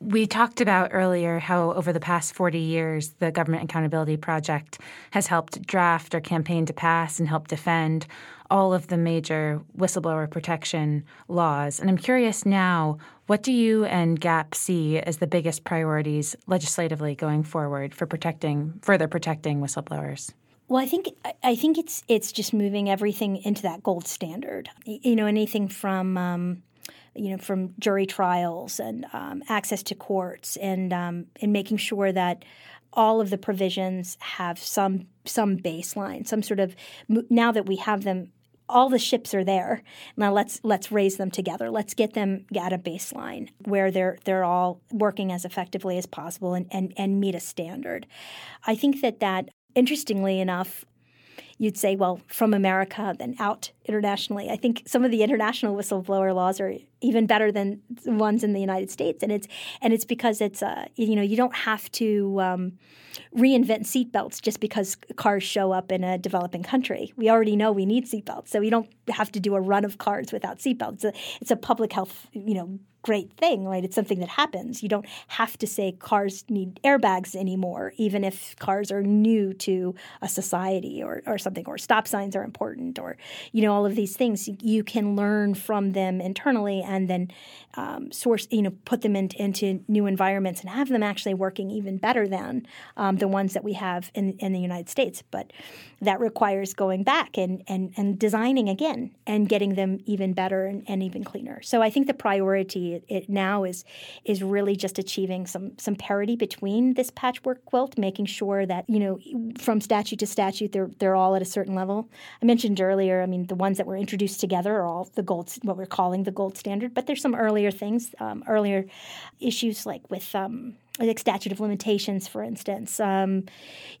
We talked about earlier how over the past 40 years, the Government Accountability Project has helped draft or campaign to pass and help defend all of the major whistleblower protection laws. And I'm curious now, what do you and GAP see as the biggest priorities legislatively going forward for protecting, further protecting whistleblowers? Well, I think I think it's it's just moving everything into that gold standard. You know, anything from um, you know from jury trials and um, access to courts and um, and making sure that all of the provisions have some some baseline, some sort of now that we have them. All the ships are there. Now let's let's raise them together. Let's get them at a baseline where they're they're all working as effectively as possible and, and, and meet a standard. I think that that interestingly enough, you'd say, well, from America, then out internationally. I think some of the international whistleblower laws are even better than the ones in the United States, and it's and it's because it's uh, you know you don't have to um, reinvent seatbelts just because cars show up in a developing country. We already know we need seatbelts, so we don't have to do a run of cars without seatbelts. It's it's a public health you know great thing, right? It's something that happens. You don't have to say cars need airbags anymore, even if cars are new to a society or, or something, or stop signs are important, or, you know, all of these things. You can learn from them internally and then um, source, you know, put them in, into new environments and have them actually working even better than um, the ones that we have in, in the United States. But that requires going back and, and, and designing again and getting them even better and, and even cleaner. So I think the priority it, it now is is really just achieving some some parity between this patchwork quilt, making sure that you know from statute to statute they're they're all at a certain level. I mentioned earlier, I mean the ones that were introduced together are all the gold what we're calling the gold standard, but there's some earlier things, um, earlier issues like with um, like statute of limitations, for instance. Um,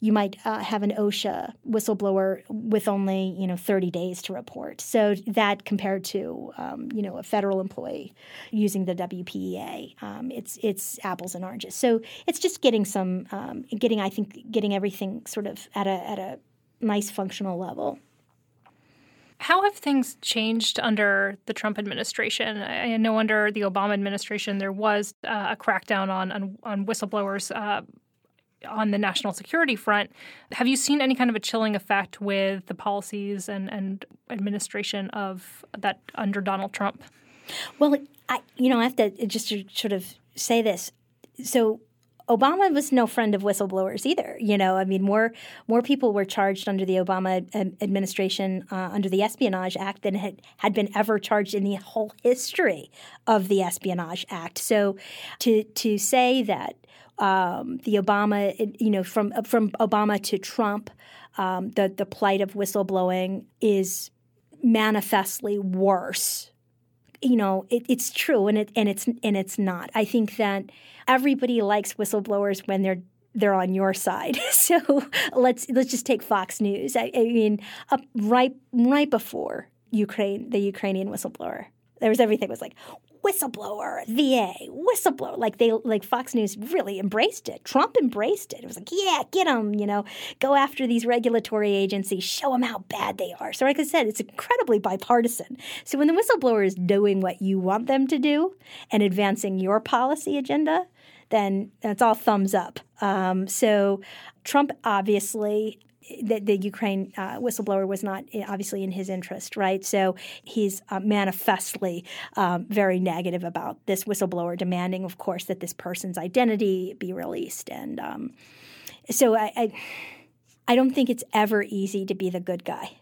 you might uh, have an OSHA whistleblower with only you know 30 days to report. So that compared to um, you know a federal employee using the WPEA, um, it's it's apples and oranges. So it's just getting some um, getting I think getting everything sort of at a at a nice functional level. How have things changed under the Trump administration? I know under the Obama administration there was uh, a crackdown on on, on whistleblowers. Uh, on the national security front, have you seen any kind of a chilling effect with the policies and, and administration of that under Donald Trump? Well, I you know I have to just to sort of say this. So Obama was no friend of whistleblowers either. You know, I mean, more more people were charged under the Obama administration uh, under the Espionage Act than had, had been ever charged in the whole history of the Espionage Act. So, to to say that um, the Obama, you know, from from Obama to Trump, um, the the plight of whistleblowing is manifestly worse. You know, it, it's true, and it and it's and it's not. I think that everybody likes whistleblowers when they're they're on your side. So let's let's just take Fox News. I, I mean, right right before Ukraine, the Ukrainian whistleblower, there was everything was like whistleblower, VA, whistleblower. Like they like Fox News really embraced it. Trump embraced it. It was like, yeah, get them. You know, go after these regulatory agencies, show them how bad they are. So, like I said, it's incredibly bipartisan. So when the whistleblower is doing what you want them to do and advancing your policy agenda then that's all thumbs up. Um, so Trump obviously the, the, Ukraine uh, whistleblower was not eh, obviously in his interest, right? So he's uh, manifestly um, very negative about this whistleblower, demanding, of course, that this person's identity be released. And um, so I, I, I don't think it's ever easy to be the good guy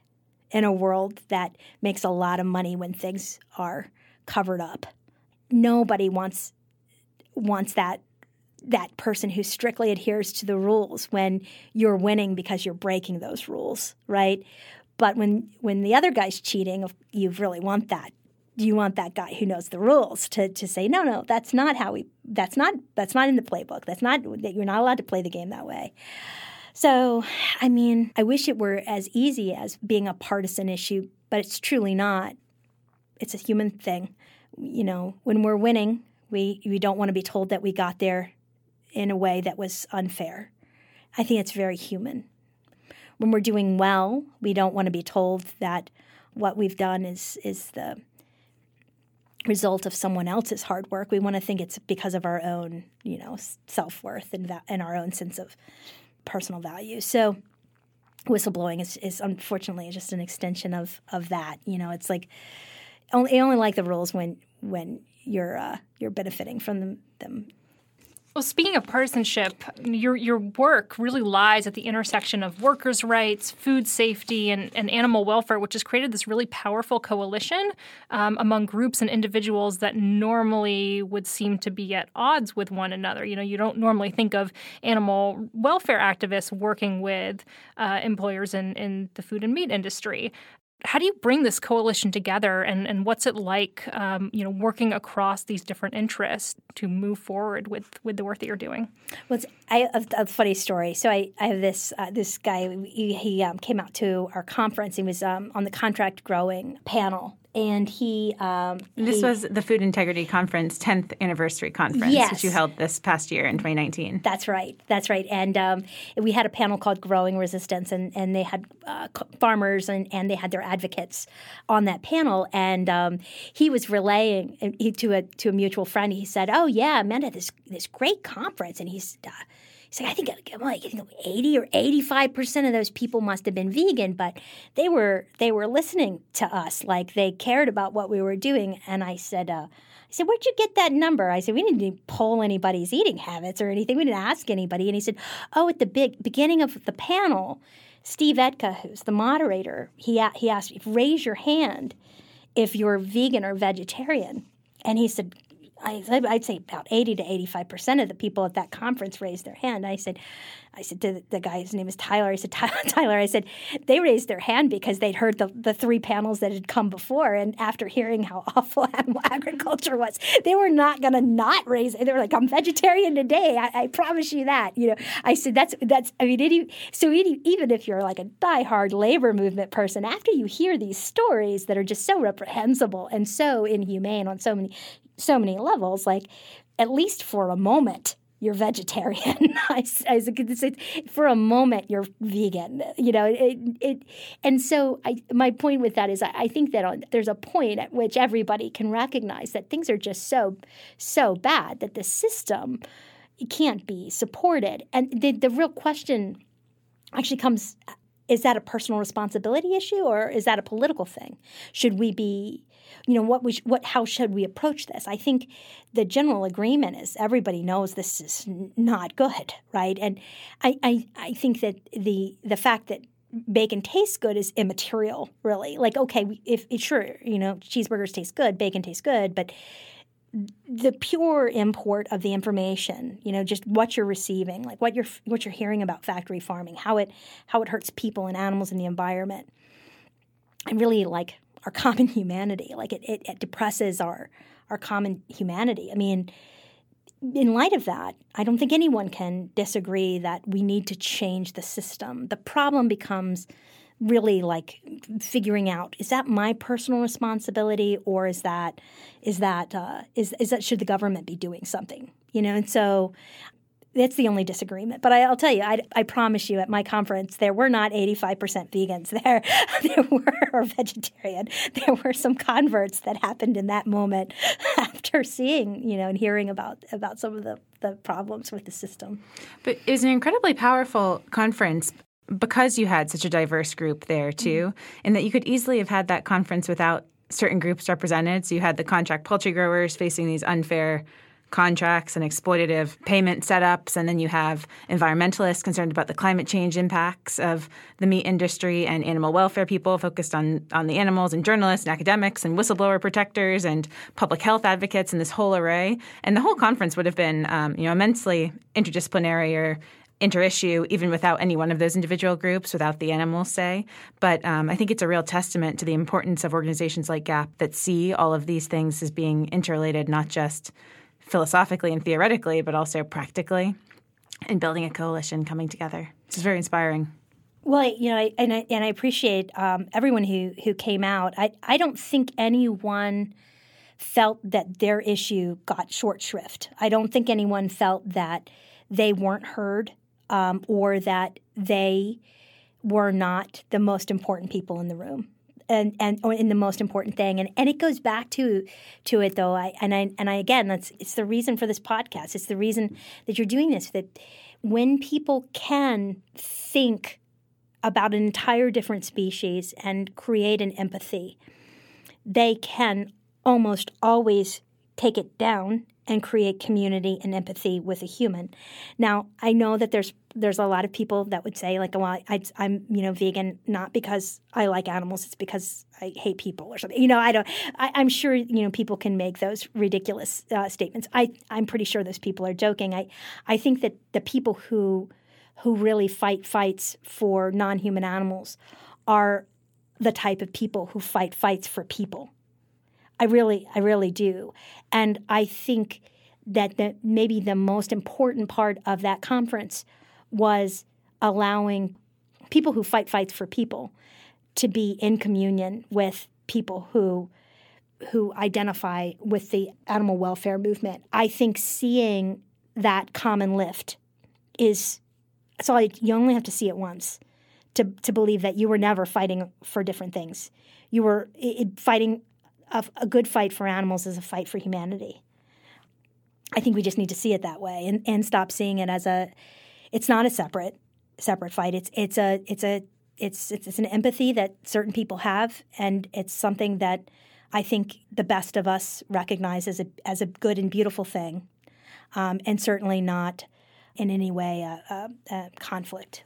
in a world that makes a lot of money when things are covered up. Nobody wants wants that that person who strictly adheres to the rules when you're winning because you're breaking those rules, right? But when when the other guy's cheating, you really want that. You want that guy who knows the rules to, to say no, no, that's not how we. That's not that's not in the playbook. That's not that you're not allowed to play the game that way. So, I mean, I wish it were as easy as being a partisan issue, but it's truly not. It's a human thing. You know, when we're winning, we we don't want to be told that we got there in a way that was unfair. I think it's very human. When we're doing well, we don't want to be told that what we've done is is the result of someone else's hard work. We want to think it's because of our own, you know, self worth and va- and our own sense of personal value. So, whistleblowing is, is unfortunately just an extension of of that. You know, it's like only only like the rules when when you're uh, you're benefiting from them, them well, speaking of partisanship, your your work really lies at the intersection of workers' rights, food safety, and, and animal welfare, which has created this really powerful coalition um, among groups and individuals that normally would seem to be at odds with one another. You know, you don't normally think of animal welfare activists working with uh, employers in, in the food and meat industry how do you bring this coalition together and, and what's it like um, you know working across these different interests to move forward with with the work that you're doing? Well it's have a funny story. So I, I have this uh, this guy he, he um, came out to our conference. He was um, on the contract growing panel and he. Um, this he, was the Food Integrity Conference 10th anniversary conference, yes. which you held this past year in 2019. That's right. That's right. And um, we had a panel called Growing Resistance, and, and they had uh, farmers and, and they had their advocates on that panel. And um, he was relaying uh, to a to a mutual friend. He said, "Oh yeah, Amanda, this this great conference," and he's. Uh, He's like, I think like I think 80 or 85 percent of those people must have been vegan, but they were they were listening to us, like they cared about what we were doing. And I said, uh, I said, where'd you get that number? I said, we didn't poll anybody's eating habits or anything. We didn't ask anybody. And he said, oh, at the big beginning of the panel, Steve Etka, who's the moderator, he he asked, raise your hand if you're vegan or vegetarian. And he said, I'd say about 80 to 85 percent of the people at that conference raised their hand. I said, I said to the guy, his name is Tyler. I said, Tyler, I said, they raised their hand because they'd heard the, the three panels that had come before. And after hearing how awful animal agriculture was, they were not going to not raise it. They were like, I'm vegetarian today. I, I, promise you that. You know, I said, that's, that's, I mean, so even if you're like a diehard labor movement person, after you hear these stories that are just so reprehensible and so inhumane on so many, so many levels, like at least for a moment, you're vegetarian. I, I, for a moment, you're vegan. You know, it, it and so I, my point with that is I, I think that on, there's a point at which everybody can recognize that things are just so so bad that the system can't be supported. And the, the real question actually comes is that a personal responsibility issue or is that a political thing? Should we be, you know, what we what how should we approach this? I think the general agreement is everybody knows this is not good, right? And I I, I think that the the fact that bacon tastes good is immaterial, really. Like, okay, if it's sure, you know, cheeseburgers taste good, bacon tastes good, but the pure import of the information, you know, just what you're receiving, like what you're what you're hearing about factory farming, how it how it hurts people and animals and the environment, and really like our common humanity. Like it, it, it depresses our our common humanity. I mean, in light of that, I don't think anyone can disagree that we need to change the system. The problem becomes really like figuring out is that my personal responsibility or is that is that uh, is is that should the government be doing something you know and so that's the only disagreement. But I, will tell you, I, I, promise you, at my conference, there were not 85% vegans there. there were vegetarian. There were some converts that happened in that moment after seeing, you know, and hearing about about some of the, the problems with the system. But it was an incredibly powerful conference because you had such a diverse group there too, mm-hmm. and that you could easily have had that conference without certain groups represented. So you had the contract poultry growers facing these unfair contracts and exploitative payment setups, and then you have environmentalists concerned about the climate change impacts of the meat industry, and animal welfare people focused on on the animals, and journalists and academics and whistleblower protectors and public health advocates, and this whole array. And the whole conference would have been, um, you know, immensely interdisciplinary or interissue, even without any one of those individual groups, without the animals say. But um, I think it's a real testament to the importance of organizations like GAP that see all of these things as being interrelated, not just philosophically and theoretically, but also practically, and building a coalition coming together. Is very inspiring. Well, you know, and I, and I appreciate um, everyone who who came out. I I don't think anyone felt that their issue got short shrift. I don't think anyone felt that they weren't heard um, or that they were not the most important people in the room and and or in the most important thing. And and it goes back to to it though. I and I and I again that's it's the reason for this podcast. It's the reason that you're doing this that when people can think about an entire different species and create an empathy they can almost always take it down and create community and empathy with a human. Now, I know that there's there's a lot of people that would say like, well, I, am you know vegan not because I like animals, it's because I hate people or something. You know, I don't. I, am sure you know people can make those ridiculous uh, statements. I I'm pretty sure those people are joking. I I think that the people who who really fight fights for non-human animals are the type of people who fight fights for people I really, I really do. And I think that the, maybe the most important part of that conference was allowing people who fight fights for people to be in communion with people who who identify with the animal welfare movement. I think seeing that common lift is so you only have to see it once to to believe that you were never fighting for different things. You were it, fighting a, a good fight for animals is a fight for humanity. I think we just need to see it that way and, and stop seeing it as a it's not a separate separate fight. It's it's a it's a it's, it's it's an empathy that certain people have and it's something that I think the best of us recognize as a as a good and beautiful thing, um, and certainly not in any way a, a, a conflict.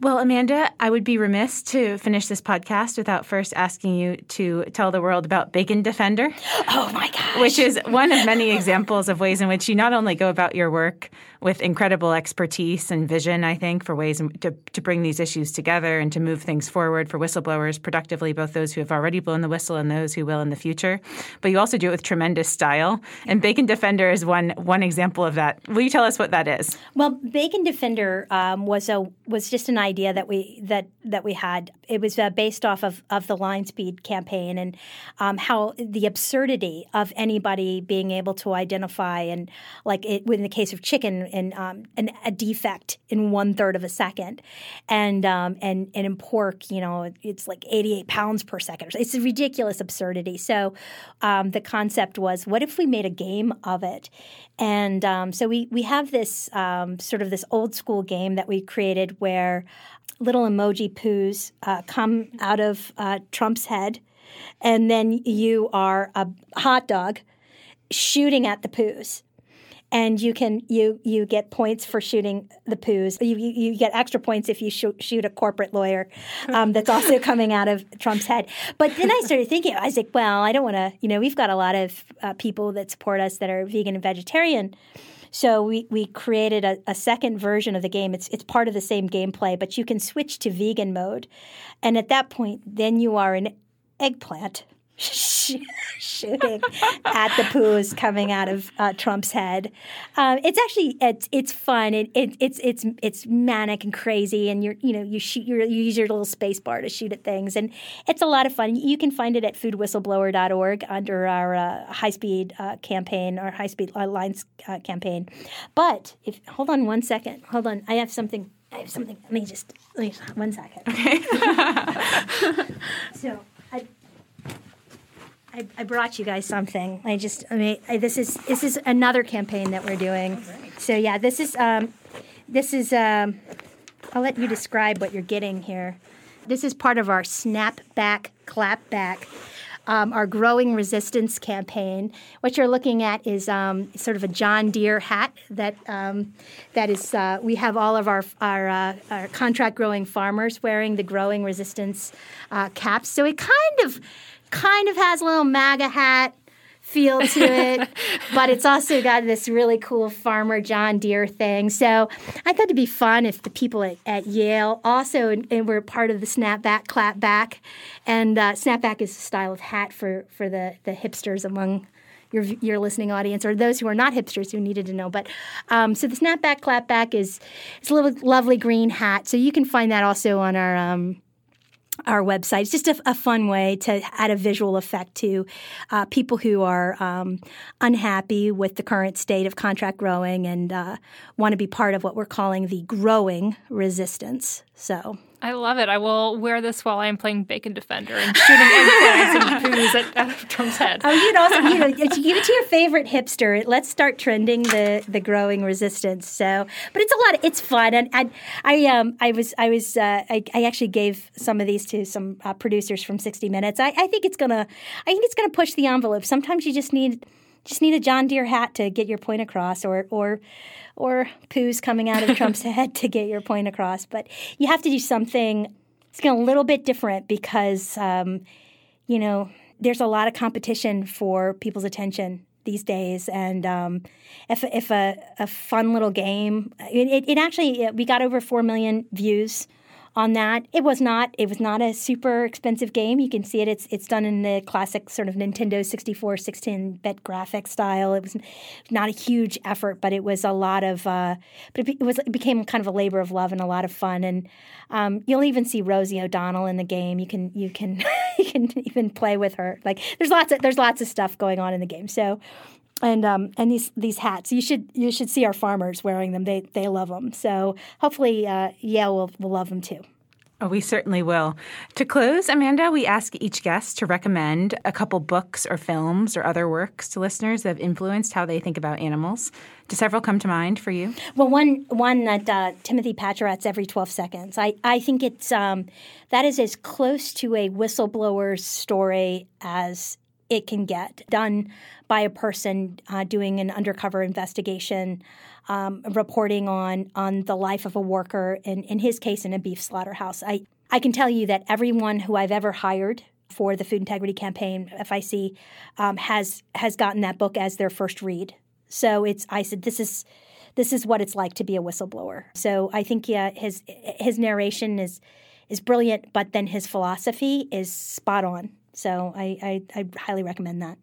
Well, Amanda, I would be remiss to finish this podcast without first asking you to tell the world about Bacon Defender. Oh my gosh. Which is one of many examples of ways in which you not only go about your work with incredible expertise and vision, I think, for ways to, to bring these issues together and to move things forward for whistleblowers productively, both those who have already blown the whistle and those who will in the future. But you also do it with tremendous style. And Bacon Defender is one one example of that. Will you tell us what that is? Well, Bacon Defender um, was a was just an idea that we that that we had. It was uh, based off of of the line speed campaign and um, how the absurdity of anybody being able to identify and like it, in the case of chicken and um, an, a defect in one third of a second, and um, and and in pork, you know, it's like eighty eight pounds per second. It's a ridiculous absurdity. So um, the concept was, what if we made a game of it? And um, so we we have this um, sort of this old school game that we created where little emoji poos uh, come out of uh, Trump's head, and then you are a hot dog shooting at the poos and you can you you get points for shooting the poos. You you, you get extra points if you shoot, shoot a corporate lawyer um, that's also coming out of Trump's head. But then I started thinking, I was like, well, I don't want to. You know, we've got a lot of uh, people that support us that are vegan and vegetarian. So we, we created a, a, second version of the game. It's it's part of the same gameplay, but you can switch to vegan mode, and at that point, then you are an eggplant shooting at the poos coming out of uh, Trump's head. Um, it's actually it's it's fun. It, it, it's it's it's manic and crazy, and you're you know you shoot your, you use your little space bar to shoot at things, and it's a lot of fun. You can find it at foodwhistleblower.org under our uh, high speed uh, campaign, our high speed uh, lines uh, campaign. But if hold on one second, hold on, I have something. I have something. Let me just, let me just one second. Okay. so I, I, brought you guys something. I just, I mean, I, this is this is another campaign that we're doing. So yeah, this is um, this is um, I'll let you describe what you're getting here. This is part of our snap back, clap back. Um, our growing resistance campaign. What you're looking at is um, sort of a John Deere hat that um, that is. Uh, we have all of our our, uh, our, contract growing farmers wearing the growing resistance uh, caps. So it kind of kind of has a little MAGA hat feel to it, but it's also got this really cool farmer John Deere thing. So I thought it'd be fun if the people at, at Yale also and, and were part of the snapback, clapback, and uh, snapback is a style of hat for for the the hipsters among. Your, your listening audience, or those who are not hipsters who needed to know. But um, so the snapback, clapback is it's a little lovely green hat. So you can find that also on our um, our website. It's just a, a, fun way to add a visual effect to uh, people who are um, unhappy with the current state of contract growing and uh, want to be part of what we're calling the growing resistance. So I love it. I will wear this while I'm playing Bacon Defender and shooting eggplants and poos at, at Trump's head. Oh, you'd also you know give it to your favorite hipster. Let's start trending the the growing resistance. So, but it's a lot. Of, it's fun, and I I um I was I was uh, I, I actually gave some of these to some uh, producers from 60 Minutes. I, I think it's gonna I think it's gonna push the envelope. Sometimes you just need just need a John Deere hat to get your point across, or or or poos coming out of Trump's head to get your point across. But you have to do something. It's a little bit different because um, you know there's a lot of competition for people's attention these days. And um, if if a, a fun little game, it, it actually we got over four million views on that. It was not it was not a super expensive game. You can see it. It's it's done in the classic sort of Nintendo 64 16-bit graphic style. It was not a huge effort, but it was a lot of uh, but it, was it became kind of a labor of love and a lot of fun. And um, you'll even see Rosie O'Donnell in the game. You can you can you can even play with her. Like there's lots of there's lots of stuff going on in the game. So and um, and these these hats. You should you should see our farmers wearing them. They they love them. So hopefully uh, Yale will, will love them too. Oh, we certainly will. To close, Amanda, we ask each guest to recommend a couple books or films or other works to listeners that have influenced how they think about animals. Do several come to mind for you? Well, one one that uh, Timothy Pachirat's every twelve seconds. I I think it's um, that is as close to a whistleblower's story as it can get done by a person uh, doing an undercover investigation, um, reporting on on the life of a worker. In in his case, in a beef slaughterhouse. I I can tell you that everyone who I've ever hired for the Food Integrity Campaign (FIC) um, has has gotten that book as their first read. So it's I said this is this is what it's like to be a whistleblower. So I think yeah, his his narration is is brilliant, but then his philosophy is spot on. So I, I, I highly recommend that.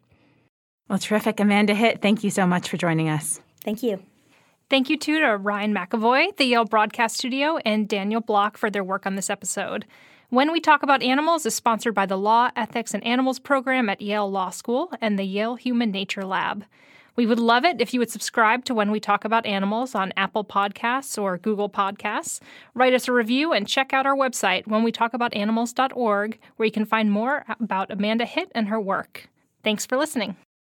Well, terrific. Amanda Hitt, thank you so much for joining us. Thank you. Thank you too to Ryan McAvoy, the Yale Broadcast Studio, and Daniel Block for their work on this episode. When We Talk About Animals is sponsored by the Law, Ethics, and Animals program at Yale Law School and the Yale Human Nature Lab. We would love it if you would subscribe to When We Talk About Animals on Apple Podcasts or Google Podcasts. Write us a review and check out our website, whenwetalkaboutanimals.org, where you can find more about Amanda Hitt and her work. Thanks for listening.